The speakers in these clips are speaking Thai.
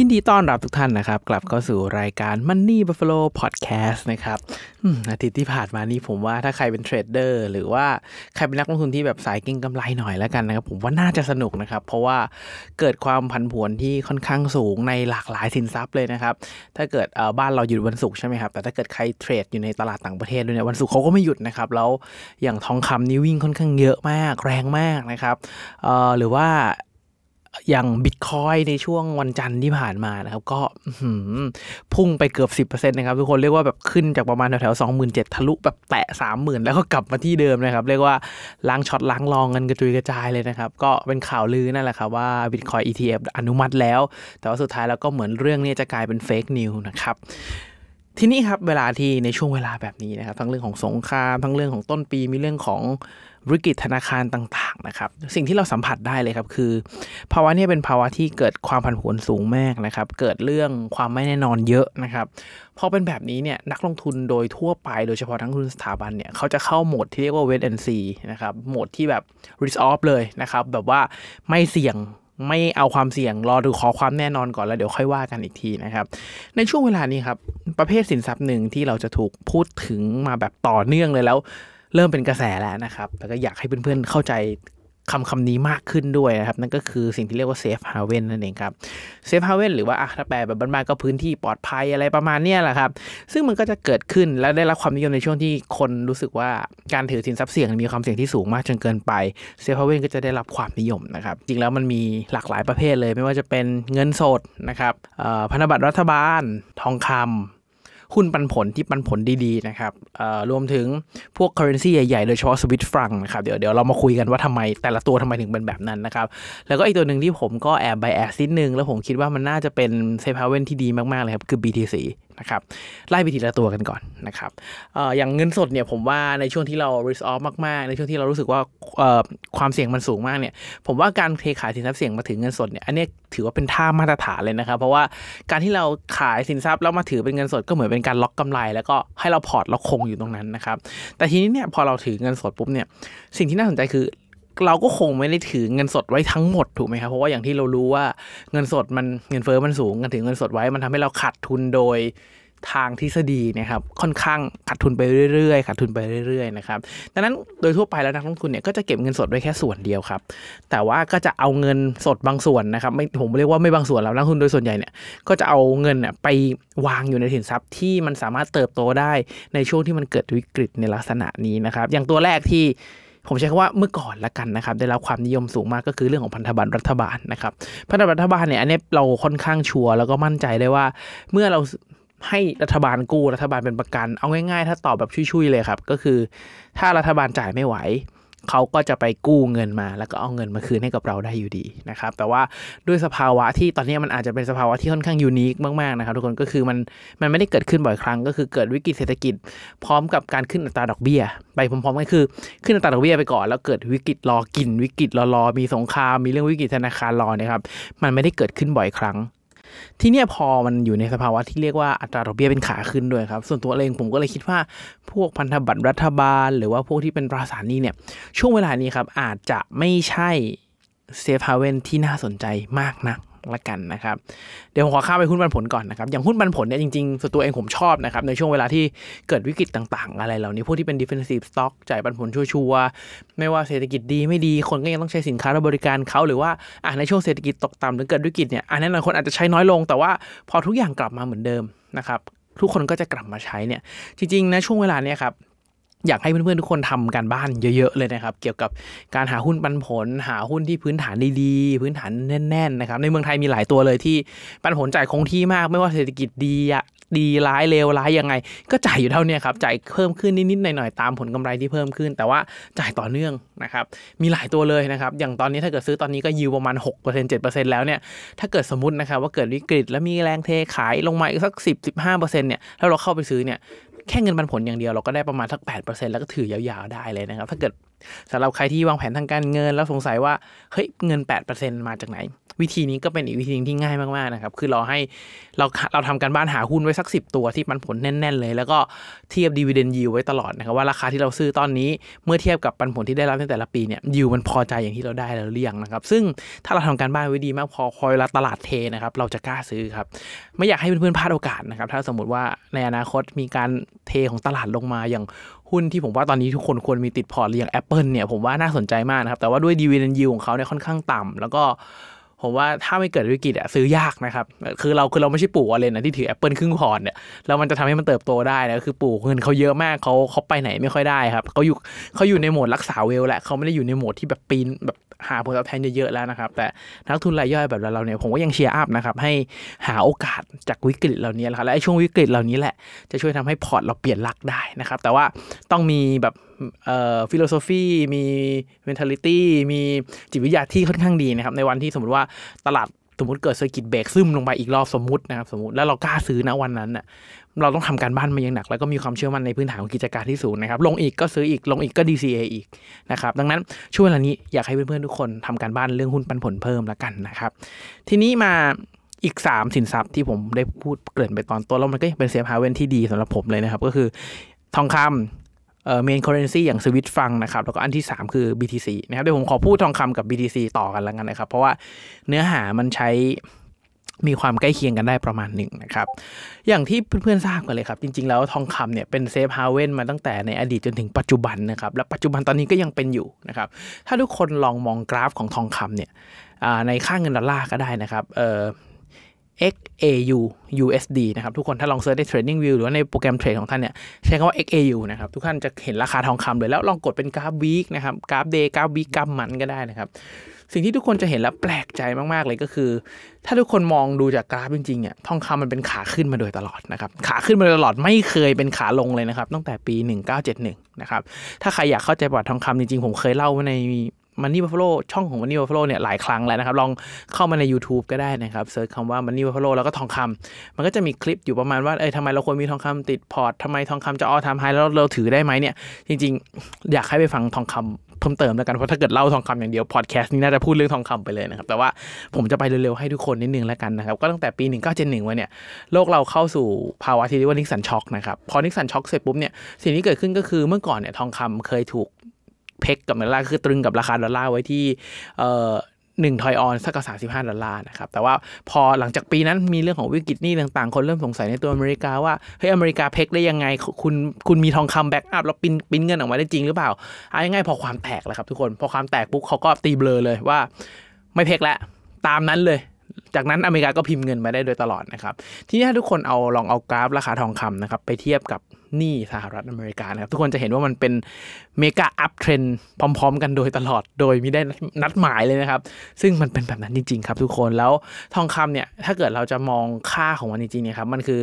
ยินดีต้อนรับทุกท่านนะครับ กลับเข้าสู่รายการ Money Buffalo Podcast นะครับอาทิตย์ที่ผ่านมานี้ผมว่าถ้าใครเป็นเทรดเดอร์หรือว่าใครเป็นนักลงทุนที่แบบสายเก็งกำไรหน่อยแล้วกันนะครับ ผมว่าน่าจะสนุกนะครับ เพราะว่าเกิดความผันผวนที่ค่อนข้างสูงในหลากหลายสินทรัพย์เลยนะครับ ถ้าเกิดบ้านเราหยุดวันศุกร์ใช่ไหมครับแต่ถ้าเกิดใครเทรดอยู่ในตลาดต่างประเทศด้วยเนี่ยวันศุกร์เขาก็ไม่หยุดนะครับแล้วอย่างทองคำนี่วิ่งค่อนข้างเยอะมากแรงมากนะครับหรือว่า อย่างบิตคอยในช่วงวันจันทร์ที่ผ่านมานะครับ ก็พุ่งไปเกือบ 10%นะครับ ทุกคนเรียกว่าแบบขึ้นจากประมาณแถวๆ27,000ทะลุแบบแตะ30,000แล้วก็กลับมาที่เดิมนะครับ เรียกว่าล้างช็อตล้างรองกันกระจุยกระจายเลยนะครับ ก็เป็นข่าวลือนั่นแหละครับว่า Bitcoin ETF อนุมัติแล้ว แต่ว่าสุดท้ายแล้วก็เหมือนเรื่องนี้จะกลายเป็นเฟกนิวนะครับ ทีนี้ครับเวลาที่ในช่วงเวลาแบบนี้นะครับ ทั้งเรื่องของสงครามทั้งเรื่องของต้นปีมีเรื่องของวิกฤตธนาคารต่าง ๆ นะครับ สิ่งที่เราสัมผัสได้เลยครับ คือ ภาวะนี้เป็นภาวะที่เกิดความผันผวนสูงมากนะครับ เกิดเรื่องความไม่แน่นอนเยอะนะครับพอเป็นแบบนี้เนี่ยนักลงทุนโดยทั่วไปโดยเฉพาะทั้งทุนสถาบันเนี่ยเขาจะเข้าโหมดที่เรียกว่า wait and see นะครับโหมดที่แบบ risk off เลยนะครับ แบบว่าไม่เสี่ยง ไม่เอาความเสี่ยงรอดูขอความแน่นอนก่อนแล้วเดี๋ยวค่อยว่ากันอีกทีนะครับ ในช่วงเวลานี้ครับ ประเภทสินทรัพย์หนึ่งที่เราจะถูกพูดถึงมาแบบต่อเนื่องเลยแล้ว เริ่มเป็นกระแสแล้วนะครับ แล้วก็อยากให้เพื่อนๆเข้าใจ คำคำนี้มากขึ้นด้วยนะครับ นั่นก็คือสิ่งที่เรียกว่า safe haven นั่นเองครับ safe haven หรือว่าอะถ้าแปลแบบบ้านๆก็พื้นที่ปลอดภัยอะไรประมาณนี้แหละครับ ซึ่งมันก็จะเกิดขึ้นและได้รับความนิยมในช่วงที่คนรู้สึกว่าการถือสินทรัพย์เสี่ยงมีความเสี่ยงที่สูงมากจนเกินไป safe haven ก็จะได้รับความนิยมนะครับ จริงแล้วมันมีหลากหลายประเภทเลย ไม่ว่าจะเป็นเงินสดนะครับพันธบัตรรัฐบาล ทองคำ หุ้นปันผลที่ปันผลดีๆนะครับรวมถึงพวก currency ใหญ่ๆโดยเฉพาะสวิตฟรังนะครับเดี๋ยวเดี๋ยวเรามาคุยกันว่าทำไมแต่ละตัวทำไมถึงเป็นแบบนั้นนะครับ แล้วก็อีกตัวหนึ่งที่ผมก็แอบไบแอสนิดนึง แล้วผมคิดว่ามันน่าจะเป็นเซฟ h าเว่นที่ดีมากๆเลยครับคือ BTC นะครับไล่ไปทีละตัวกันก่อนนะครับออย่างเงินสดเนี่ยผมว่าในช่วงที่เรา risk off มากๆ ในช่วงที่เรารู้สึกว่าความเสี่ยงมันสูงมากเนี่ยผมว่าการเทขายสินทรัพย์เสี่ยงมาถือเงินสดเนี่ยอันนี้ถือว่าเป็นท่ามาตรฐานเลยนะครับ เพราะว่าการที่เราขายสินทรัพย์แล้วมาถือเป็นเงินสดก็เหมือนเป็นการล็อกกำไร แล้วก็ให้เราพอร์ตเราคงอยู่ตรงนั้นนะครับแต่ทีนี้เนี่ยพอเราถือเงินสดปุ๊บเนี่ยสิ่งที่น่าสนใจคือ เราก็คงไม่ได้ถือเงินสดไว้ทั้งหมดถูกไหมครับ เพราะว่าอย่างที่เรารู้ว่าเงินสดมันเงินเฟ้อมันสูงกันถือเงินสดไว้มันทำให้เราขาดทุนโดยทางทฤษฎีนะครับค่อนข้างขาดทุนไปเรื่อยๆขาดทุนไปเรื่อยๆนะครับดังนั้นโดยทั่วไปแล้วนักลงทุนเนี่ยก็จะเก็บเงินสดไว้แค่ส่วนเดียวครับ แต่ว่าก็จะเอาเงินสดบางส่วนนะครับไม่ผมเรียกว่าไม่บางส่วนแล้วนักลงทุนโดยส่วนใหญ่เนี่ยก็จะเอาเงินเนี่ยไปวางอยู่ในสินทรัพย์ที่มันสามารถเติบโตได้ในช่วงที่มันเกิดวิกฤตในลักษณะนี้นะครับ อย่างตัวแรกที่ ผมใช้คำว่าเมื่อก่อนละกันนะครับ ได้รับความนิยมสูงมากก็คือเรื่องของพันธบัตรรัฐบาลนะครับ พันธบัตรรัฐบาลเนี่ยอันนี้เราค่อนข้างชัวร์แล้วก็มั่นใจได้ว่า เมื่อเราให้รัฐบาลกู้รัฐบาลเป็นประกัน เอาง่ายๆ ถ้าตอบแบบชุยๆเลยครับ ก็คือ ถ้ารัฐบาลจ่ายไม่ไหว เขาก็จะไปกู้เงินมาแล้วก็เอาเงินมาคืนให้กับเราได้อยู่ดีนะครับ แต่ว่าด้วยสภาวะที่ตอนนี้มันอาจจะเป็นสภาวะที่ค่อนข้างยูนิคมากๆนะครับ ทุกคนก็คือมันมันไม่ได้เกิดขึ้นบ่อยครั้ง ก็คือเกิดวิกฤตเศรษฐกิจ พร้อมกับการขึ้นอัตราดอกเบี้ย ไปพร้อมๆกันคือ ขึ้นอัตราดอกเบี้ยไปก่อน แล้วเกิดวิกฤตรอกิน วิกฤตรอรอมีสงครามมีเรื่องวิกฤตธนาคารรอเนะครับมันไม่ได้เกิดขึ้นบ่อยครั้ง ที่เนี่ยพอมันอยู่ในสภาวะที่เรียกว่าอัตราดอกเบี้ยเป็นขาขึ้นด้วยครับ ส่วนตัวเองผมก็เลยคิดว่าพวกพันธบัตรรัฐบาล หรือว่าพวกที่เป็นตราสารนี้เนี่ย ช่วงเวลานี้ครับอาจจะไม่ใช่เซฟฮาเวนที่น่าสนใจมากนักละกันนะครับ เดี๋ยวผมขอข้ามไปหุ้นปันผลก่อนนะครับ อย่างหุ้นปันผลเนี่ยจริงๆส่วนตัวเองผมชอบนะครับ ในช่วงเวลาที่เกิดวิกฤตต่างๆ อะไรเหล่านี้ พวกที่เป็น defensive stock จ่ายปันผลชัวร์ๆ ไม่ว่าเศรษฐกิจดีไม่ดี คนก็ยังต้องใช้สินค้าและบริการเขาหรือว่าอะในช่วงเศรษฐกิจตกต่ำหรือเกิดวิกฤตเนี่ยอันนั้นคนอาจจะใช้น้อยลง แต่ว่าพอทุกอย่างกลับมาเหมือนเดิมนะครับทุกคนก็จะกลับมาใช้เนี่ยจริงๆนะช่วงเวลาเนี้ยครับ อยากให้เพื่อนๆทุกคนทำการบ้านเยอะๆเลยนะครับ เกี่ยวกับการหาหุ้นปันผล หาหุ้นที่พื้นฐานดีๆ พื้นฐานแน่นๆนะครับในเมืองไทยมีหลายตัวเลยที่ปันผลจ่ายคงที่มาก ไม่ว่าเศรษฐกิจดีอะดีร้ายเลวร้ายยังไง ก็จ่ายอยู่เท่านี้ครับจ่ายเพิ่มขึ้นนิดๆหน่อยๆตามผลกำไรที่เพิ่มขึ้น แต่ว่าจ่ายต่อเนื่องนะครับมีหลายตัวเลยนะครับอย่างตอนนี้ถ้าเกิดซื้อตอนนี้ก็ยิวประมาณ 6% 7%แล้วเนี่ยถ้าเกิดสมมตินะครับว่าเกิดวิกฤตแล้วมีแรงเทขายลงมาอีกสัก 10-15%เนี่ยแล้วเราเข้าไปซื้อเนี่ย แค่เงินปันผลอย่างเดียวเราก็ได้ประมาณสัก8%แล้วก็ถือยาวๆได้เลยนะครับ ถ้าเกิด สำหรับใครที่วางแผนทางการเงินแล้วสงสัยว่าเฮ้ยเงิน 8%มาจากไหน วิธีนี้ก็เป็นอีกวิธีนึงที่ง่ายมากๆนะครับคือเราให้เราเราทำการบ้านหาหุ้นไว้สัก 10 ตัวที่ปันผลแน่น ๆ เลย แล้วก็เทียบดีเวเดนยิวไว้ตลอดนะครับว่าราคาที่เราซื้อตอนนี้เมื่อเทียบกับปันผลที่ได้รับในแต่ละปีเนี่ยยิวมันพอใจอย่างที่เราได้แล้วหรือยังนะครับซึ่งถ้าเราทำการบ้านไว้ดีมากพอคอยเวลาตลาดเทนะครับเราจะกล้าซื้อครับไม่อยากให้เพื่อนๆพลาดโอกาสนะครับถ้าสมมติว่าในอนาคตมีการเทของตลาดลงมาอย่าง หุ้นที่ผมว่าตอนนี้ทุกคนควรมีติดพอร์ตอย่าง Apple เนี่ยผมว่าน่าสนใจมากนะครับแต่ว่าด้วยดีเวเดนยิวของเขาเนี่ยค่อนข้างต่ำแล้วก็ ผมว่าถ้าไม่เกิดวิกฤตอะซื้อยากนะครับ คือเราคือเราไม่ใช่ปู่อะไรนะที่ถือ Apple ครึ่งพอร์ตเนี่ยแล้วมันจะทำให้มันเติบโตได้นะคือปู่เงินเขาเยอะมากเขาเขาไปไหนไม่ค่อยได้ครับเขาอยู่เขาอยู่ในโหมดรักษา wealth แหละเขาไม่ได้อยู่ในโหมดที่แบบปีนแบบหาผลตอบแทนเยอะๆแล้วนะครับ แต่นักลงทุนรายย่อยแบบเราเนี่ยผมก็ยัง cheer up นะครับให้หาโอกาสจากวิกฤตเหล่านี้แหละครับและไอ้ช่วงวิกฤตเหล่านี้แหละจะช่วยทำให้พอร์ตเราเปลี่ยนหลักได้นะครับ แต่ว่าต้องมีแบบ philosophyมี mentality มีจิตวิทยาที่ค่อนข้างดีนะครับ ในวันที่สมมติว่าตลาดสมมติเกิด circuit break ซึมลงไปอีกรอบสมมตินะครับสมมติแล้วเรากล้าซื้อนะวันนั้นน่ะเราต้องทำการบ้านมาอย่างหนัก แล้วก็มีความเชื่อมั่นในพื้นฐานของกิจการที่สูงนะครับ ลงอีกก็ซื้ออีกลงอีกก็ DCA อีกนะครับดังนั้นช่วงเวลานี้อยากให้เพื่อนๆทุกคนทำการบ้านเรื่องหุ้นปันผลเพิ่มแล้วกันนะครับ ทีนี้มาอีก 3 สินทรัพย์ที่ผมได้พูดเกริ่นไปตอนต้นแล้วมันก็เป็น safe haven ที่ดีสำหรับผมเลยนะครับ ก็คือทองคำ เอ่อ main currency อย่าง Swiss franc นะครับ แล้วก็อันที่ 3 คือ BTC นะครับเดี๋ยวผมขอพูดทองคำกับ BTC ต่อกันแล้วกันนะครับ เพราะว่าเนื้อหามันใช้มีความใกล้เคียงกันได้ประมาณหนึ่งนะครับ อย่างที่เพื่อนๆทราบกันเลยครับ จริงๆแล้วทองคำเนี่ยเป็น safe haven มาตั้งแต่ในอดีตจนถึงปัจจุบันนะครับ และปัจจุบันตอนนี้ก็ยังเป็นอยู่นะครับ ถ้าทุกคนลองมองกราฟของทองคำเนี่ยในค่าเงินดอลลาร์ก็ได้นะครับเอ่อ XAU USD นะครับ ทุกคนถ้าลอง search ใน Trading View หรือว่าในโปรแกรมเทรดของท่านเนี่ย ใช้คำว่า XAU นะครับ ทุกท่านจะเห็นราคาทองคำเลยแล้วลองกดเป็นกราฟ week นะครับ กราฟ day กราฟ week กราฟ month ก็ได้นะครับ สิ่งที่ทุกคนจะเห็นแล้วแปลกใจมาก ๆ เลยก็คือ ถ้าทุกคนมองดูจากกราฟจริงๆอะทองคำมันเป็นขาขึ้นมาโดยตลอดนะครับ ขาขึ้นมาโดยตลอดไม่เคยเป็นขาลงเลยนะครับตั้งแต่ปี 1971นะครับถ้าใครอยากเข้าใจประวัติทองคำจริงๆผมเคยเล่าไว้ใน Money Buffalo ช่องของ Money Buffalo เนี่ยหลายครั้งแล้วนะครับ ลองเข้ามาใน YouTube ก็ได้นะครับ search คำว่า Money Buffalo แล้วก็ทองคำมันก็จะมีคลิปอยู่ประมาณว่าเอ้ยทำไมเราควรมีทองคำติดพอร์ตทำไมทองคำจะ all time high แล้วเราถือได้ไหมเนี่ย จริง ๆ อยากให้ไปฟังทองคำเพิ่มเติมแล้วกันเพราะถ้าเกิดเล่าทองคำอย่างเดียวพอดแคสต์นี้น่าจะพูดเรื่องทองคำไปเลยนะครับแต่ว่าผมจะไปเร็วๆให้ทุกคนนิดนึงแล้วกันนะครับก็ตั้งแต่ปี 1971มาเนี่ยโลกเราเข้าสู่ภาวะที่เรียกว่า Nixon shock นะครับพอ Nixon shock เสร็จปุ๊บเนี่ยสิ่งที่เกิดขึ้นก็คือเมื่อก่อนเนี่ยทองคำเคยถูก peg กับดอลลาร์คือตรึงกับราคาดอลลาร์ไว้ที่เอ่อหนึ่ง troy ounce สักสามสิบห้าดอลลาร์นะครับ แต่ว่าพอหลังจากปีนั้นมีเรื่องของวิกฤตหนี้ต่างๆ คนเริ่มสงสัยในตัวอเมริกาว่า เฮ้ย อเมริกา peg ได้ยังไง คุณคุณมีทองคำ backup แล้วพิมพ์พิมพ์เงินออกมาได้จริงหรือเปล่าเอาง่ายๆพอความแตกแหละครับทุกคน พอความแตกปุ๊บเขาก็ตีเบลอเลยว่า ไม่ peg แล้วตามนั้นเลย จากนั้นอเมริกาก็พิมพ์เงินมาได้โดยตลอดนะครับ ทีนี้ถ้าทุกคนเอาลองเอากราฟราคาทองคำนะครับไปเทียบกับ หนี้สหรัฐอเมริกานะครับทุกคนจะเห็นว่ามันเป็น mega uptrend พร้อม ๆ กันโดยตลอดโดยไม่ได้นัดหมายเลยนะครับ ซึ่งมันเป็นแบบนั้นจริง ๆ ครับ ทุกคนแล้วทองคำเนี่ยถ้าเกิดเราจะมองค่าของมันจริงๆเนี่ยครับมันคือ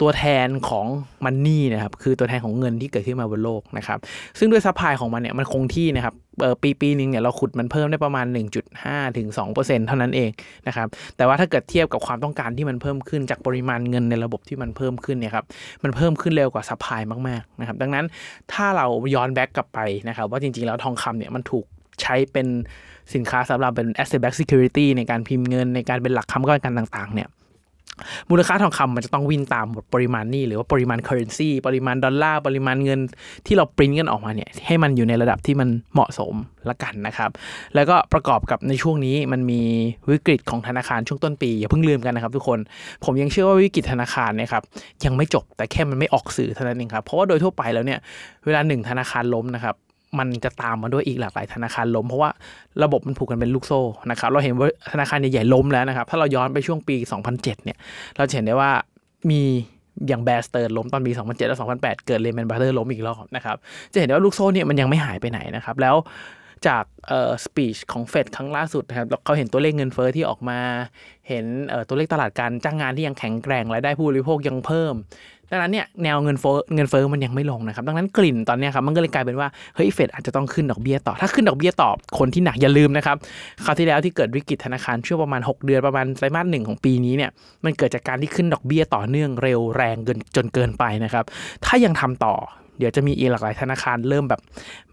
ตัวแทนของ money นะครับคือตัวแทนของเงินที่เกิดขึ้นมาบนโลกนะครับซึ่งด้วย supply ของมันเนี่ยมันคงที่นะครับ ปีปีหนึ่งเนี่ยเราขุดมันเพิ่มได้ประมาณ 1.5ถึง2%เท่านั้นเองนะครับแต่ว่าถ้าเกิดเทียบกับความต้องการที่มันเพิ่มขึ้นจากปริมาณเงินในระบบที่มันเพิ่มขึ้นเนี่ยครับมันเพิ่มขึ้นเร็วกว่า supply มากๆนะครับดังนั้นถ้าเราย้อน back กลับไปนะครับว่าจริงๆแล้วทองคำเนี่ยมันถูกใช้เป็นสินค้าสำหรับเป็น asset backed security ในการพิมพ์เงินในการเป็นหลักค้ำประกันต่างๆเนี่ย มูลค่าทองคำมันจะต้องวิ่งตามปริมาณหนี้หรือว่าปริมาณ currency ปริมาณดอลลาร์ปริมาณเงินที่เราปริ้นกันออกมาเนี่ยให้มันอยู่ในระดับที่มันเหมาะสมละกันนะครับ แล้วก็ประกอบกับในช่วงนี้มันมีวิกฤตของธนาคารช่วงต้นปี อย่าเพิ่งลืมกันนะครับทุกคน ผมยังเชื่อว่าวิกฤตธนาคารเนี่ยครับยังไม่จบแต่แค่มันไม่ออกสื่อเท่านั้นเองครับเพราะว่าโดยทั่วไปแล้วเนี่ยเวลาหนึ่งธนาคารล้มนะครับ มันจะตามมาด้วยอีกหลากหลายธนาคารล้ม เพราะว่าระบบมันผูกกันเป็นลูกโซ่นะครับเราเห็นว่าธนาคารใหญ่ๆล้มแล้วนะครับ ถ้าเราย้อนไปช่วงปี 2007 เนี่ย เราเห็นได้ว่ามีอย่าง Bear Stearns ล้มตอนปี 2007 และ 2008 เกิด Lehman Brothers ล้มอีกรอบนะครับ จะเห็นได้ว่าลูกโซ่เนี่ยมันยังไม่หายไปไหนนะครับ แล้ว จากเอ่อ speech ของเฟดครั้งล่าสุดนะครับเขาเห็นตัวเลขเงินเฟ้อที่ออกมา เห็นเอ่อตัวเลขตลาดการจ้างงานที่ยังแข็งแกร่งรายได้ผู้บริโภคยังเพิ่ม ดังนั้นเนี่ยแนวเงินเฟ้อเงินเฟ้อมันยังไม่ลงนะครับ ดังนั้นกลิ่นตอนนี้ครับมันก็เลยกลายเป็นว่าเฮ้ยเฟดอาจจะต้องขึ้นดอกเบี้ยต่อ ถ้าขึ้นดอกเบี้ยต่อคนที่หนักอย่าลืมนะครับคราวที่แล้วที่เกิดวิกฤตธนาคารช่วงประมาณ 6 เดือนประมาณไตรมาสหนึ่งของปีนี้เนี่ยมันเกิดจากการที่ขึ้นดอกเบี้ยต่อเนื่องเร็วแรงเกินจนเกินไปนะครับถ้ายังทำต่อ เดี๋ยวจะมีอีกหลากหลายธนาคารเริ่มแบบ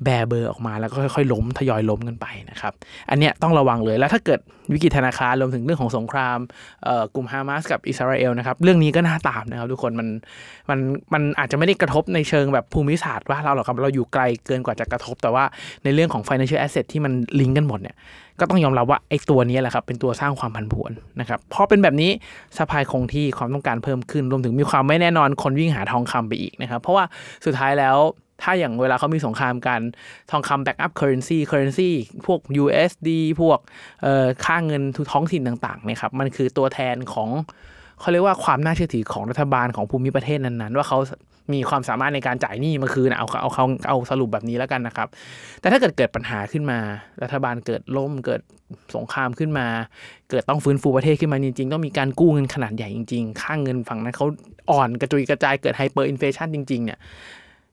แบเบอร์ออกมาแล้วก็ค่อยๆล้มทยอยล้มกันไปนะครับ อันเนี้ยต้องระวังเลยแล้วถ้าเกิดวิกฤตธนาคารรวมถึงเรื่องของสงครามกลุ่มฮามาสกับอิสราเอลนะครับ เรื่องนี้ก็น่าตามนะครับทุกคนมันมันมันอาจจะไม่ได้กระทบในเชิงแบบภูมิศาสตร์ว่าเราหรอกครับเราอยู่ไกลเกินกว่าจะกระทบ แต่ว่าในเรื่องของ financial asset ที่มันลิงก์กันหมดเนี่ย ก็ต้องยอมรับว่าไอ้ตัวนี้แหละครับเป็นตัวสร้างความผันผวนนะครับพอเป็นแบบนี้สปายคงที่ความต้องการเพิ่มขึ้นรวมถึงมีความไม่แน่นอนคนวิ่งหาทองคำไปอีกนะครับ เพราะว่าสุดท้ายแล้วถ้าอย่างเวลาเขามีสงครามกันทองคำ backup currency currency พวก USD พวกค่าเงินทุท้องถิ่นต่างๆเนี่ยครับมันคือตัวแทนของ เขาเรียกว่าความน่าเชื่อถือของรัฐบาลของภูมิประเทศนั้นๆ ว่าเขามีความสามารถในการจ่ายหนี้มาคืนเอาเอาเขาเอาสรุปแบบนี้แล้วกันนะครับ แต่ถ้าเกิดเกิดปัญหาขึ้นมา รัฐบาลเกิดล่มเกิดสงครามขึ้นมา เกิดต้องฟื้นฟูประเทศขึ้นมาจริง ๆ ต้องมีการกู้เงินขนาดใหญ่จริง ๆ ค่าเงินฝั่งนั้นเขาอ่อนกระจุยกระจายเกิด hyperinflation จริง ๆ เนี่ย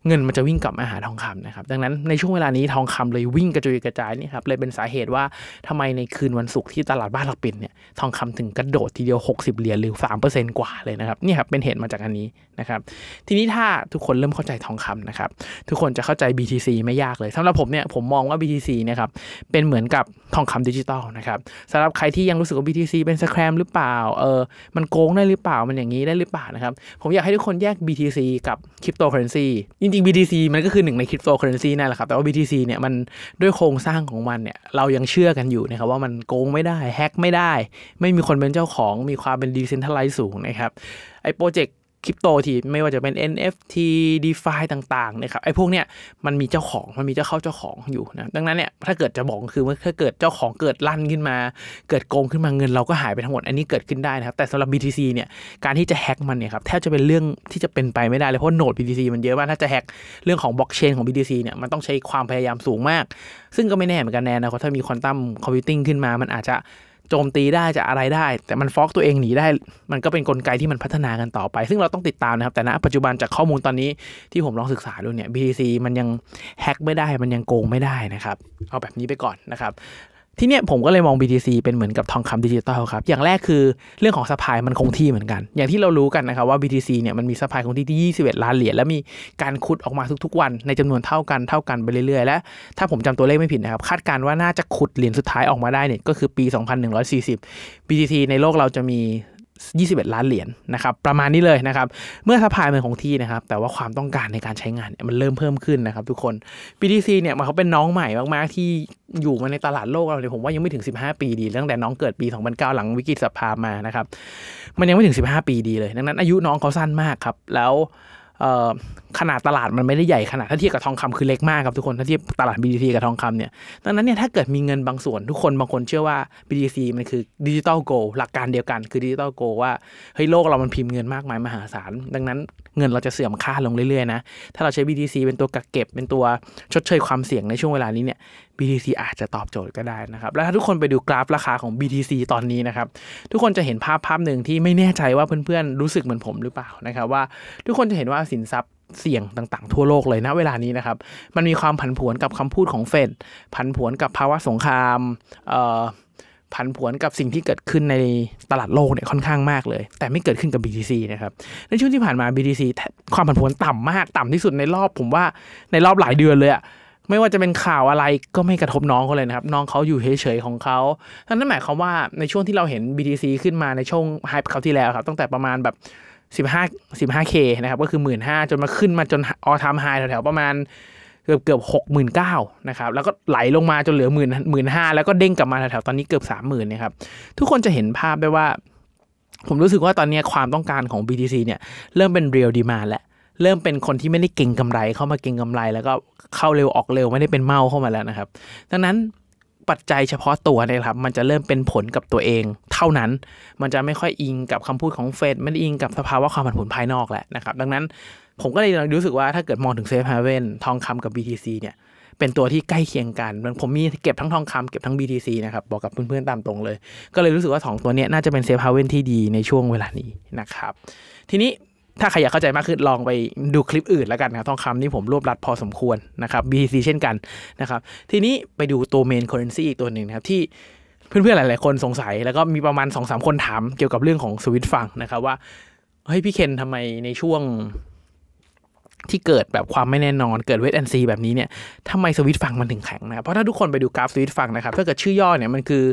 เงินมันจะวิ่งกลับมาหาทองคำนะครับ ดังนั้นในช่วงเวลานี้ทองคำเลยวิ่งกระจุยกระจายนี่ครับเลยเป็นสาเหตุว่าทำไมในคืนวันศุกร์ที่ตลาดบ้านเราปิดเนี่ยทองคำถึงกระโดดทีเดียว 60 เหรียญหรือ 3%กว่าเลยนะครับนี่ครับเป็นเหตุมาจากอันนี้นะครับ ทีนี้ถ้าทุกคนเริ่มเข้าใจทองคำนะครับ ทุกคนจะเข้าใจ BTC ไม่ยากเลยสำหรับผมเนี่ยผมมองว่า BTC นะครับเป็นเหมือนกับทองคำดิจิตอลนะครับสำหรับใครที่ยังรู้สึกว่า BTC เป็น scam หรือเปล่าเออมันโกงได้หรือเปล่ามันอย่างนี้ได้หรือเปล่านะครับผมอยากให้ทุกคนแยก BTC กับคริปโตเคอเรนซีจริง ๆ BTC มันก็คือหนึ่งในคริปโตเคอเรนซีนั่นแหละครับ แต่ว่า BTC เนี่ยมันด้วยโครงสร้างของมันเนี่ยเรายังเชื่อกันอยู่นะครับว่ามันโกงไม่ได้แฮ็กไม่ได้ ไม่มีคนเป็นเจ้าของมีความเป็น decentralized สูงนะครับไอ้โปรเจกต์ คริปโตที่ไม่ว่าจะเป็น NFT DeFi ต่างๆนะครับไอ้พวกเนี้ยมันมีเจ้าของมันมีเจ้าเข้าเจ้าของอยู่นะดังนั้นเนี่ยถ้าเกิดจะบอกคือว่าถ้าเกิดเจ้าของเกิดลั่นขึ้นมา เกิดโกงขึ้นมาเงินเราก็หายไปทั้งหมดอันนี้เกิดขึ้นได้นะครับแต่สำหรับ BTC เนี่ยการที่จะแฮ็กมันเนี่ยครับแทบจะเป็นเรื่องที่จะเป็นไปไม่ได้เลยเพราะโนด BTC มันเยอะมากถ้าจะแฮ็กเรื่องของบล็อกเชนของ BTC เนี่ยมันต้องใช้ความพยายามสูงมาก ซึ่งก็ไม่แน่เหมือนกันแน่นะถ้ามีควอนตัมคอมพิวติ้งขึ้นมามันอาจจะ โจมตีได้จะอะไรได้ แต่มันฟอกตัวเองหนีได้ มันก็เป็นนกลไกที่มันพัฒนากันต่อไป ซึ่งเราต้องติดตามนะครับ แต่ณปัจจุบันจากข้อมูลตอนนี้ที่ผมลองศึกษาดูเนี่ย BTC มันยังแฮ็กไม่ได้ มันยังโกงไม่ได้นะครับ เอาแบบนี้ไปก่อนนะครับ ทีเนี้ยผมก็เลยมอง BTC เป็นเหมือนกับทองคำดิจิตอลครับ อย่างแรกคือเรื่องของ supply มันคงที่เหมือนกัน อย่างที่เรารู้กันนะครับว่า BTC เนี่ยมันมี supply คงที่ที่ 21 ล้านเหรียญและมีการขุดออกมาทุกๆ วันในจำนวนเท่ากันเท่ากันไปเรื่อยๆ และถ้าผมจำตัวเลขไม่ผิดนะครับ คาดการณ์ว่าน่าจะขุดเหรียญสุดท้ายออกมาได้เนี่ยก็คือปี 2140 BTC ในโลกเราจะมี 21 ล้านเหรียญนะครับประมาณนี้เลยนะครับเมื่อ supply มันคงที่นะครับแต่ว่าความต้องการในการใช้งานเนี่ยมันเริ่มเพิ่มขึ้นนะครับทุกคน BTC เนี่ยมันเขาเป็นน้องใหม่มากๆ ที่อยู่มาในตลาดโลกเราเนี่ยผมว่ายังไม่ถึง 15 ปีดีตั้งแต่น้องเกิดปี 2009 หลังวิกฤต subprime มานะครับมันยังไม่ถึง 15 ปีดีเลย ดังนั้นอายุน้องเขาสั้นมากครับแล้ว ขนาดตลาดมันไม่ได้ใหญ่ขนาดถ้าเทียบกับทองคำคือเล็กมากครับทุกคนถ้าเทียบตลาด BTC กับทองคำเนี่ยดังนั้นเนี่ยถ้าเกิดมีเงินบางส่วน ทุกคนบางคนเชื่อว่า BTC มันคือ digital gold หลักการเดียวกันคือ digital gold ว่าเฮ้ยโลกเรามันพิมพ์เงินมากมายมหาศาลดังนั้น เงินเราจะเสื่อมค่าลงเรื่อยๆนะ ถ้าเราใช้ BTC เป็นตัวกักเก็บ เป็นตัวชดเชยความเสี่ยงในช่วงเวลานี้เนี่ย BTC อาจจะตอบโจทย์ก็ได้นะครับ แล้วถ้าทุกคนไปดูกราฟราคาของ BTC ตอนนี้นะครับ ทุกคนจะเห็นภาพภาพหนึ่งที่ไม่แน่ใจว่าเพื่อนๆรู้สึกเหมือนผมหรือเปล่านะครับว่าทุกคนจะเห็นว่าสินทรัพย์เสี่ยงต่างๆ ทั่วโลกเลยนะเวลานี้นะครับ มันมีความผันผวนกับคำพูดของเฟดผันผวนกับภาวะสงครามเอ่อ ผันผวนกับสิ่งที่เกิดขึ้นในตลาดโลกเนี่ยค่อนข้างมากเลย แต่ไม่เกิดขึ้นกับ BTC นะครับในช่วงที่ผ่านมา BTC ความผันผวนต่ำมากต่ำที่สุดในรอบผมว่าในรอบหลายเดือนเลยอะไม่ว่าจะเป็นข่าวอะไรก็ไม่กระทบน้องเขาเลยนะครับ น้องเขาอยู่เฉยๆของเขานั่นหมายความว่าในช่วงที่เราเห็น BTC ขึ้นมาในช่วงไฮป์เขาที่แล้วครับ ตั้งแต่ประมาณแบบ15 15K นะครับ ก็คือ 15,000จนมาขึ้นมาจนออทามไฮแถวๆประมาณ เกือบเกือบหกหมื่นเก้านะครับแล้วก็ไหลลงมาจนเหลือหมื่นหมื่นห้าแล้วก็เด้งกลับมาแถวๆตอนนี้เกือบสามหมื่นนะครับทุกคนจะเห็นภาพได้ว่า ผมรู้สึกว่าตอนนี้ความต้องการของ BTC เนี่ยเริ่มเป็น real demand แล้วเริ่มเป็นคนที่ไม่ได้เก่งกำไรเข้ามาเก่งกำไร แล้วก็เข้าเร็วออกเร็วไม่ได้เป็นเม่าเข้ามาแล้วนะครับ ดังนั้นปัจจัยเฉพาะตัวนะครับ มันจะเริ่มเป็นผลกับตัวเอง เท่านั้น มันจะไม่ค่อยอิงกับคำพูดของเฟดไม่ได้อิงกับสภาวะความผันผวนภายนอกแหละนะครับ ดังนั้น ผมก็เลยรู้สึกว่าถ้าเกิดมองถึง safe haven ทองคำกับ BTC เนี่ยเป็นตัวที่ใกล้เคียงกัน ผมมีเก็บทั้งทองคำเก็บทั้ง BTC นะครับ บอกกับเพื่อนๆตามตรงเลย ก็เลยรู้สึกว่าสองตัวนี้น่าจะเป็น safe haven ที่ดีในช่วงเวลานี้นะครับ ทีนี้ถ้าใครอยากเข้าใจมากขึ้นลองไปดูคลิปอื่นแล้วกันนะทองคำนี่ผมรวบรัดพอสมควรนะครับ BTC เช่นกันนะครับ ทีนี้ไปดูตัว main currency อีกตัวหนึ่งนะครับที่เพื่อนๆหลาย ๆ คนสงสัย แล้วก็มีประมาณ2อสคนถามเกี่ยวกับเรื่องของสวิสฟรังก์นะครับว่าเฮ้ยพี่เคนทำไมในช่วง ที่เกิดแบบความไม่แน่นอนเกิดเวทแอนซีแบบนี้เนี่ยทำไมสวิตฟังมันถึงแข็งนะเพราะถ้าทุกคนไปดูกราฟสวิตฟังนะครับถ้าเกิดชื่อย่อเนี่ยมันคือ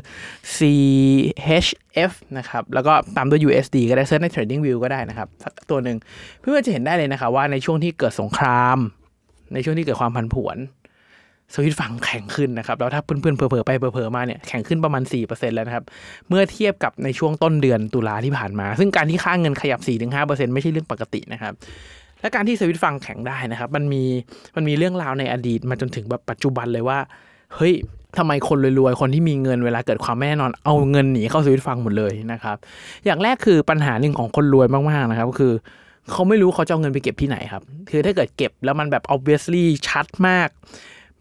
CHF นะครับแล้วก็ตามด้วย USD ก็ได้เซิร์ชใน Trading View ก็ได้นะครับสักตัวหนึ่งเพื่อจะเห็นได้เลยนะครับว่าในช่วงที่เกิดสงคราม ในช่วงที่เกิดความผันผวนสวิตฝั่งแข็งขึ้นนะครับ แล้วถ้าเพื่อนๆเผลอๆไปเผลอๆมาเนี่ยแข็งขึ้นประมาณ 4%แล้วนะครับ เมื่อเทียบกับในช่วงต้นเดือนตุลาที่ผ่านมา ซึ่งการที่ค่าเงินขยับ 4-5%ไม่ใช่เรื่องปกตินะครับ และการที่สวิตฟังแข็งได้นะครับ มันมีมันมีเรื่องราวในอดีตมาจนถึงแบบปัจจุบันเลยว่า เฮ้ยทำไมคนรวยๆ คนที่มีเงินเวลาเกิดความไม่แน่นอนเอาเงินหนีเข้าสวิตฟังหมดเลยนะครับ อย่างแรกคือปัญหาหนึ่งของคนรวยมากๆนะครับก็คือเขาไม่รู้เขาจะเอาเงินไปเก็บที่ไหนครับ คือถ้าเกิดเก็บแล้วมันแบบ obviously ชัดมาก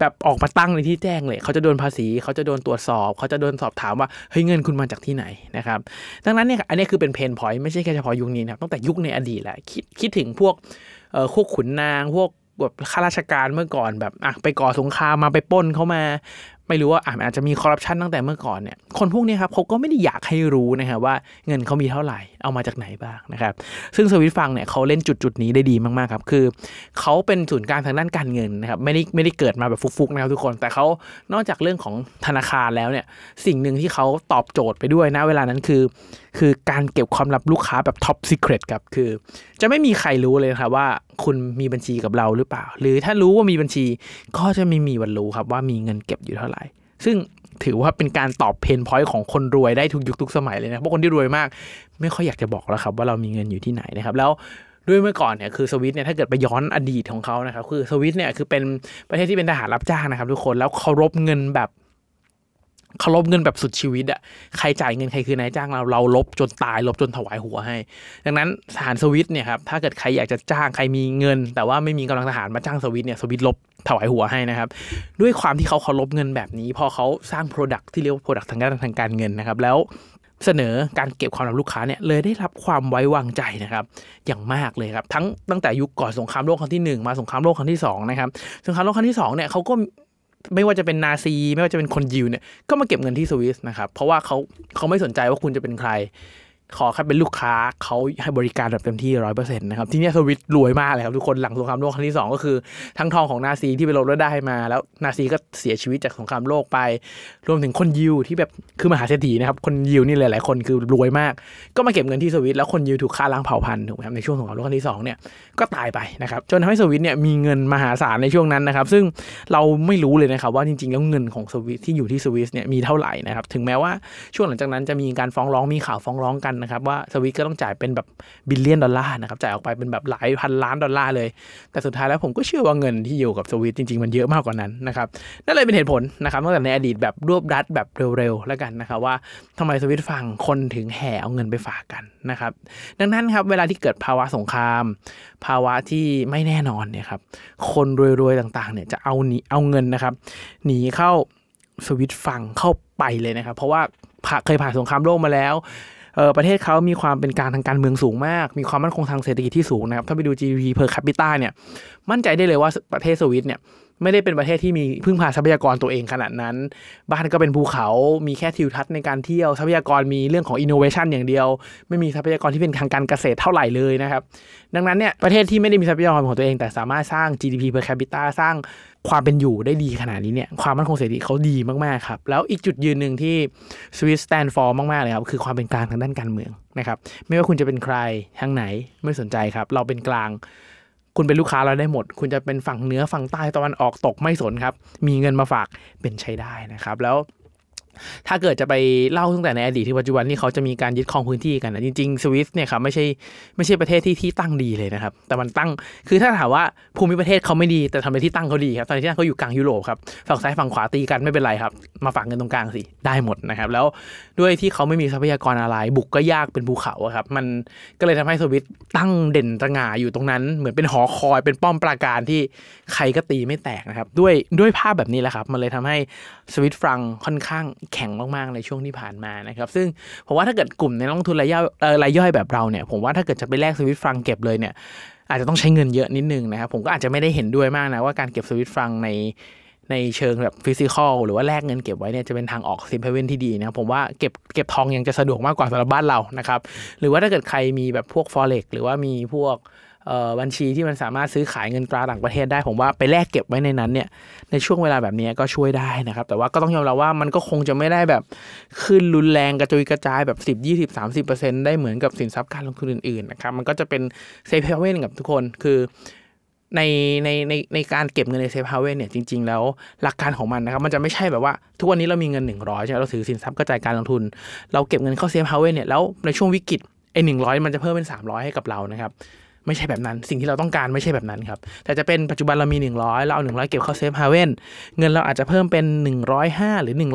แบบออกมาตั้งในที่แจ้งเลยเขาจะโดนภาษีเขาจะโดนตรวจสอบ เขาจะโดนสอบถามว่าเฮ้ยเงินคุณมาจากที่ไหนนะครับดังนั้นเนี่ยอันนี้คือเป็นเพนพอยต์ไม่ใช่แค่เฉพาะยุคนี้นะครับตั้งแต่ยุคในอดีตแหละคิดคิดถึงพวกเอ่อพวกขุนนางพวกแบบข้าราชการเมื่อก่อนแบบอะไปก่อสงครามมาไปป้นเขามา ไม่รู้ว่าอะอาจจะมีคอร์รัปชันตั้งแต่เมื่อก่อนเนี่ยคนพวกนี้ครับเขาก็ไม่ได้อยากให้รู้นะครับว่าเงินเขามีเท่าไหร่ เอามาจากไหนบ้างนะครับ ซึ่งสวิตฟังเนี่ยเขาเล่นจุดจุดนี้ได้ดีมากๆครับ คือเขาเป็นศูนย์กลางทางด้านการเงินนะครับ ไม่ได้ไม่ได้เกิดมาแบบฟุกๆนะครับทุกคน แต่เขานอกจากเรื่องของธนาคารแล้วเนี่ย สิ่งหนึ่งที่เขาตอบโจทย์ไปด้วยนะเวลานั้นคือ คือการเก็บความลับลูกค้าแบบ top secret ครับ คือ จะไม่มีใครรู้เลยครับว่าคุณมีบัญชีกับเราหรือเปล่า หรือถ้ารู้ว่ามีบัญชีก็จะไม่มีวันรู้ครับว่ามีเงินเก็บอยู่เท่าไหร่ ซึ่ง ถือว่าเป็นการตอบ pain point ของคนรวยได้ทุกยุคทุกสมัยเลยนะเพราะคนที่รวยมาก ไม่ค่อยอยากจะบอกแล้วครับ ว่าเรามีเงินอยู่ที่ไหนนะครับ แล้วด้วยเมื่อก่อนเนี่ยคือสวิสเนี่ยถ้าเกิดไปย้อนอดีตของเขานะครับคือสวิสเนี่ยคือเป็นประเทศที่เป็นทหารรับจ้างนะครับทุกคนแล้วเคารพเงินแบบ เคารพเงินแบบสุดชีวิตอะใครจ่ายเงินใครคือนายจ้างเราเราลบจนตายลบจนถวายหัวให้ ดังนั้นทหารสวิตเนี่ยครับถ้าเกิดใครอยากจะจ้างใครมีเงิน แต่ว่าไม่มีกำลังทหารมาจ้างสวิตเนี่ยสวิตลบถวายหัวให้นะครับ ด้วยความที่เขาเคารพเงินแบบนี้ พอเขาสร้าง Product ที่เรียกว่า Product ทางด้านทางการเงินนะครับ แล้วเสนอการเก็บความลับลูกค้าเนี่ยเลยได้รับความไว้วางใจนะครับ อย่างมากเลยครับ ทั้งตั้งแต่ยุคก่อนสงครามโลกครั้งที่หนึ่งมาสงครามโลกครั้งที่สองนะครับสงครามโลกครั้งที่สองเนี่ยเขาก็ ไม่ว่าจะเป็นนาซี ไม่ว่าจะเป็นคนยิวเนี่ยก็มาเก็บเงินที่สวิสนะครับเพราะว่าเขาเขาไม่สนใจว่าคุณจะเป็นใคร ขอแค่เป็นลูกค้าเขาให้บริการแบบเต็มที่ร้อยเปอร์เซ็นต์นะครับ ที่นี่สวิตรวยมากเลยครับ ทุกคนหลังสงครามโลกครั้งที่สองก็คือ ทั้งทองของนาซีที่ไปลบแล้วได้มา แล้วนาซีก็เสียชีวิตจากสงครามโลกไป รวมถึงคนยิวที่แบบคือมหาเศรษฐีนะครับ คนยิวนี่หลายๆคนคือรวยมาก ก็มาเก็บเงินที่สวิสแล้วคนยิวถูกฆ่าล้างเผ่าพันธุ์ถูกไหมครับในช่วงสงครามโลกครั้งที่สองเนี่ยก็ตายไปนะครับจนทำให้สวิสเนี่ยมีเงินมหาศาลในช่วงนั้นนะครับ ซึ่งเราไม่รู้เลยนะครับว่าจริงๆ แล้วเงินของสวิสที่อยู่ที่สวิสเนี่ยมีเท่าไหร่นะครับถึงแม้ว่าช่วงหลังจากนั้นจะมีการฟ้องร้องมีข่าวฟ้องร้องกันนะครับว่าสวิสก็ต้องจ่ายเป็นแบบ billion dollar นะครับจ่ายออกไปเป็นแบบหลายพันล้านดอลลาร์เลย แต่สุดท้ายแล้วผมก็เชื่อว่าเงินที่อยู่กับสวิสจริงๆมันเยอะมากกว่านั้นนะครับนั่นเลยเป็นเหตุผลนะครับตั้งแต่ในอดีตแบบรวบรัดแบบเร็วๆแล้วกันนะครับว่าทำไมสวิตฟังคนถึงแห่เอาเงินไปฝากกันนะครับดังนั้นครับเวลาที่เกิดภาวะสงคราม ภาวะที่ไม่แน่นอนเนี่ยครับคนรวยๆต่างๆเนี่ยจะเอาหนีเอาเงินนะครับหนีเข้าสวิตฟังเข้าไปเลยนะครับ เพราะว่าเคยผ่านสงครามโลกมาแล้ว ประเทศเขามีความเป็นกลารทางการเมืองสูงมาก มีความมั่นคงทางเศรษฐกิจที่สูงนะครับ ถ้าไปดู GDP per capita เนี่ยมั่นใจได้เลยว่าประเทศสวิตเนี่ยไม่ได้เป็นประเทศที่มีพึ่งพาทรัพยากรตัวเองขนาดนั้น บ้านก็เป็นภูเขา มีแค่ทิวทัศน์ในการเที่ยว ทรัพยากรมีเรื่องของ innovation อย่างเดียว ไม่มีทรัพยากรที่เป็นทางการเกษตรเท่าไหร่เลยนะครับ ดังนั้นเนี่ยประเทศที่ไม่ได้มีทรัพยากรของตัวเอง แต่สามารถสร้าง GDP per capita สร้าง ความเป็นอยู่ได้ดีขนาดนี้เนี่ยความมั่นคงเศรษฐกิจเขาดีมากๆครับแล้วอีกจุดยืนหนึ่งที่สวิสแตนฟอร์มากๆเลยครับคือความเป็นกลางทางด้านการเมืองนะครับไม่ว่าคุณจะเป็นใครทางไหนไม่สนใจครับ เราเป็นกลางคุณเป็นลูกค้าเราได้หมด คุณจะเป็นฝั่งเหนือฝั่งใต้ตะวันออกตกไม่สนครับ มีเงินมาฝากเป็นใช้ได้นะครับ แล้ว ถ้าเกิดจะไปเล่าตั้งแต่ในอดีตที่ปัจจุบันที่เขาจะมีการยึดครองพื้นที่กันนะจริงๆสวิสเนี่ยครับไม่ใช่ไม่ใช่ประเทศที่ที่ตั้งดีเลยนะครับ แต่มันตั้งคือถ้าถามว่าภูมิประเทศเขาไม่ดีแต่ทำในที่ตั้งเขาดีครับตอนที่ตั้งเขาอยู่กลางยุโรปครับฝั่งซ้ายฝั่งขวาตีกันไม่เป็นไรครับ มาฝากเงินตรงกลางสิได้หมดนะครับ แล้วด้วยที่เขาไม่มีทรัพยากรอะไร บุกก็ยากเป็นภูเขาครับมันก็เลยทำให้สวิตตั้งเด่นตระหง่าอยู่ตรงนั้น เหมือนเป็นหอคอยเป็นป้อมปราการที่ใครก็ตีไม่แตกนะครับด้วยด้วยภาพแบบนี้แหละครับ มันเลยทำให้สวิตฟรังค่อนข้างแข็งมากๆในช่วงที่ผ่านมานะครับ ซึ่งผมว่าถ้าเกิดกลุ่มในลงทุนรายย่อยรายย่อยแบบเราเนี่ย ผมว่าถ้าเกิดจะไปแลกสวิตฟรังเก็บเลยเนี่ย อาจจะต้องใช้เงินเยอะนิดนึงนะครับ ผมก็อาจจะไม่ได้เห็นด้วยมากนะว่าการเก็บสวิตฟรังในในเชิงแบบ physical หรือว่าแลกเงินเก็บไว้เนี่ยจะเป็นทางออก safe haven ที่ดีนะผมว่าเก็บเก็บทองยังจะสะดวกมากกว่าสำหรับบ้านเรานะครับ หรือว่าถ้าเกิดใครมีแบบพวก forex หรือว่ามีพวก บัญชีที่มันสามารถซื้อขายเงินตราต่างประเทศได้ ผมว่าไปแลกเก็บไว้ในนั้นเนี่ยในช่วงเวลาแบบนี้ก็ช่วยได้นะครับ แต่ว่าก็ต้องยอมรับว่ามันก็คงจะไม่ได้แบบขึ้นรุนแรงกระจุยกระจายแบบ 10 20 30 ได้เหมือนกับสินทรัพย์การลงทุนอื่นๆนะครับมันก็จะเป็น safe haven กับทุกคนคือในในในในการเก็บเงินใน safe haven เนี่ยจริง ๆ แล้วหลักการของมันนะครับมันจะไม่ใช่แบบว่า ทุกวันนี้เรามีเงิน 100ใช่ไหมเราถือสินทรัพย์กระจายการลงทุน เราเก็บเงินเข้า safe haven เนี่ยแล้วในช่วงวิกฤตไอ้หนึ่งร้อยมันจะเพิ่มเป็น 300 ให้กับเรานะครับ ไม่ใช่แบบนั้น สิ่งที่เราต้องการไม่ใช่แบบนั้นครับ แต่จะเป็นปัจจุบันเรามี 100 เราเอา 100 เก็บเข้า safe haven เงินเราอาจจะเพิ่มเป็น 105 หรือ 110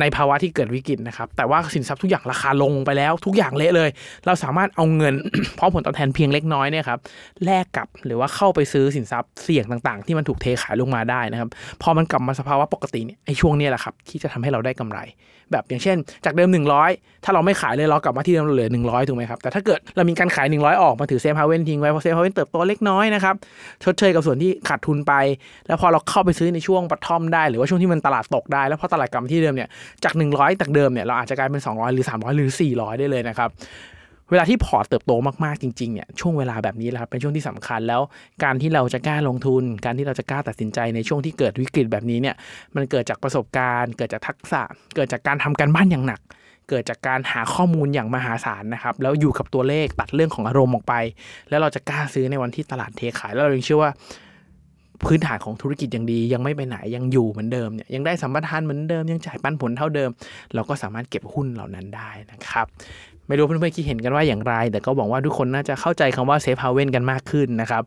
ในภาวะที่เกิดวิกฤตนะครับ แต่ว่าสินทรัพย์ทุกอย่างราคาลงไปแล้วทุกอย่างเละเลย เราสามารถเอาเงินพร้อมผลตอบแทนเพียงเล็กน้อยเนี่ยครับแลกกับหรือว่าเข้าไปซื้อสินทรัพย์เสี่ยงต่าง ๆ ที่มันถูกเทขายลงมาได้นะครับ พอมันกลับมาสภาวะปกติเนี่ยไอ้ช่วงนี้แหละครับที่จะทำให้เราได้กำไร แบบอย่างเช่น จากเดิม 100 ถ้าเราไม่ขายเลยเรากลับมาที่เดิมเหลือ 100 ถูกไหมครับ แต่ถ้าเกิดเรามีการขาย 100 ออกมาถือ safe haven ทิ้งไว้เพราะ safe haven เติบโตเล็กน้อยนะครับชดเชยกับส่วนที่ขาดทุนไป แล้วพอเราเข้าไปซื้อในช่วง bottom ได้หรือว่าช่วงที่มันตลาดตกได้แล้วพอตลาดกลับมาที่เดิมเนี่ยจาก 100จากเดิมเนี่ยเราอาจจะกลายเป็น 200 หรือ 300 หรือ 400 ได้เลยนะครับ เวลาที่พอร์ตเติบโตมากๆจริงๆเนี่ยช่วงเวลาแบบนี้แหละครับเป็นช่วงที่สำคัญแล้ว การที่เราจะกล้าลงทุน การที่เราจะกล้าตัดสินใจในช่วงที่เกิดวิกฤตแบบนี้เนี่ยมันเกิดจากประสบการณ์ เกิดจากทักษะ เกิดจากการทำการบ้านอย่างหนัก เกิดจากการหาข้อมูลอย่างมหาศาลนะครับแล้วอยู่กับตัวเลขตัดเรื่องของอารมณ์ออกไป แล้วเราจะกล้าซื้อในวันที่ตลาดเทขายแล้วเรายังเชื่อว่าพื้นฐานของธุรกิจยังดียังไม่ไปไหนยังอยู่เหมือนเดิมเนี่ยยังได้สัมปทานเหมือนเดิมยังจ่ายปันผลเท่าเดิม เราก็สามารถเก็บหุ้นเหล่านั้นได้นะครับไม่รู้เพื่อนๆคิดเห็นกันว่าอย่างไร แต่ก็หวังว่าทุกคนน่าจะเข้าใจคำว่า safe haven กันมากขึ้นนะครับ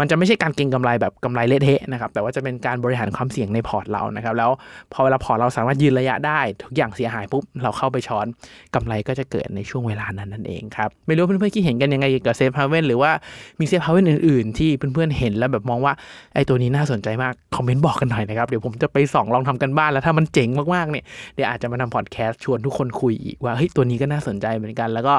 มันจะไม่ใช่การเก็งกำไรแบบกำไรเละเทะนะครับแต่ว่าจะเป็นการบริหารความเสี่ยงในพอร์ตเรานะครับแล้วพอเวลาพอร์ตเราสามารถยืนระยะได้ ทุกอย่างเสียหายปุ๊บเราเข้าไปช้อนกำไรก็จะเกิดในช่วงเวลานั้นนั่นเองครับไม่รู้เพื่อนๆคิดเห็นกันยังไงเกี่ยวกับ safe haven หรือว่ามี safe haven อื่นๆ ที่เพื่อนๆเห็นแล้วแบบมองว่าไอ้ตัวนี้น่าสนใจมากคอมเมนต์บอกกันหน่อยนะครับเดี๋ยวผมจะไปส่องลองทำการบ้านแล้วถ้ามันเจ๋งมากๆเนี่ยเดี๋ยวอาจจะมาทำพอดแคสต์ชวนทุกคนคุยอีกว่าเฮ้ยตัวนี้ก็น่าสนใจเหมือนกันแล้วก็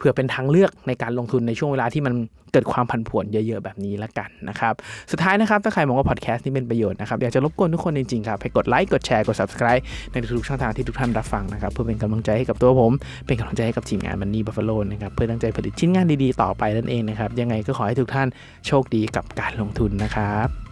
เผื่อเป็นทางเลือกในการลงทุนในช่วงเวลาที่มันเกิดความผันผวนเยอะๆแบบนี้ละกันนะครับ สุดท้ายนะครับ ถ้าใครมองว่าพอดแคสต์นี้เป็นประโยชน์นะครับ อยากจะรบกวนทุกคนจริงๆครับให้กดไลค์กดแชร์กด subscribe ในทุกช่องทางที่ทุกท่านรับฟังนะครับ เพื่อเป็นกำลังใจให้กับตัวผม เป็นกำลังใจให้กับทีมงานมันนี่บัฟเฟโลนะครับเพื่อตั้งใจผลิตชิ้นงานดีๆต่อไปนั่นเองนะครับยังไงก็ขอให้ทุกท่านโชคดีกับการลงทุนนะครับ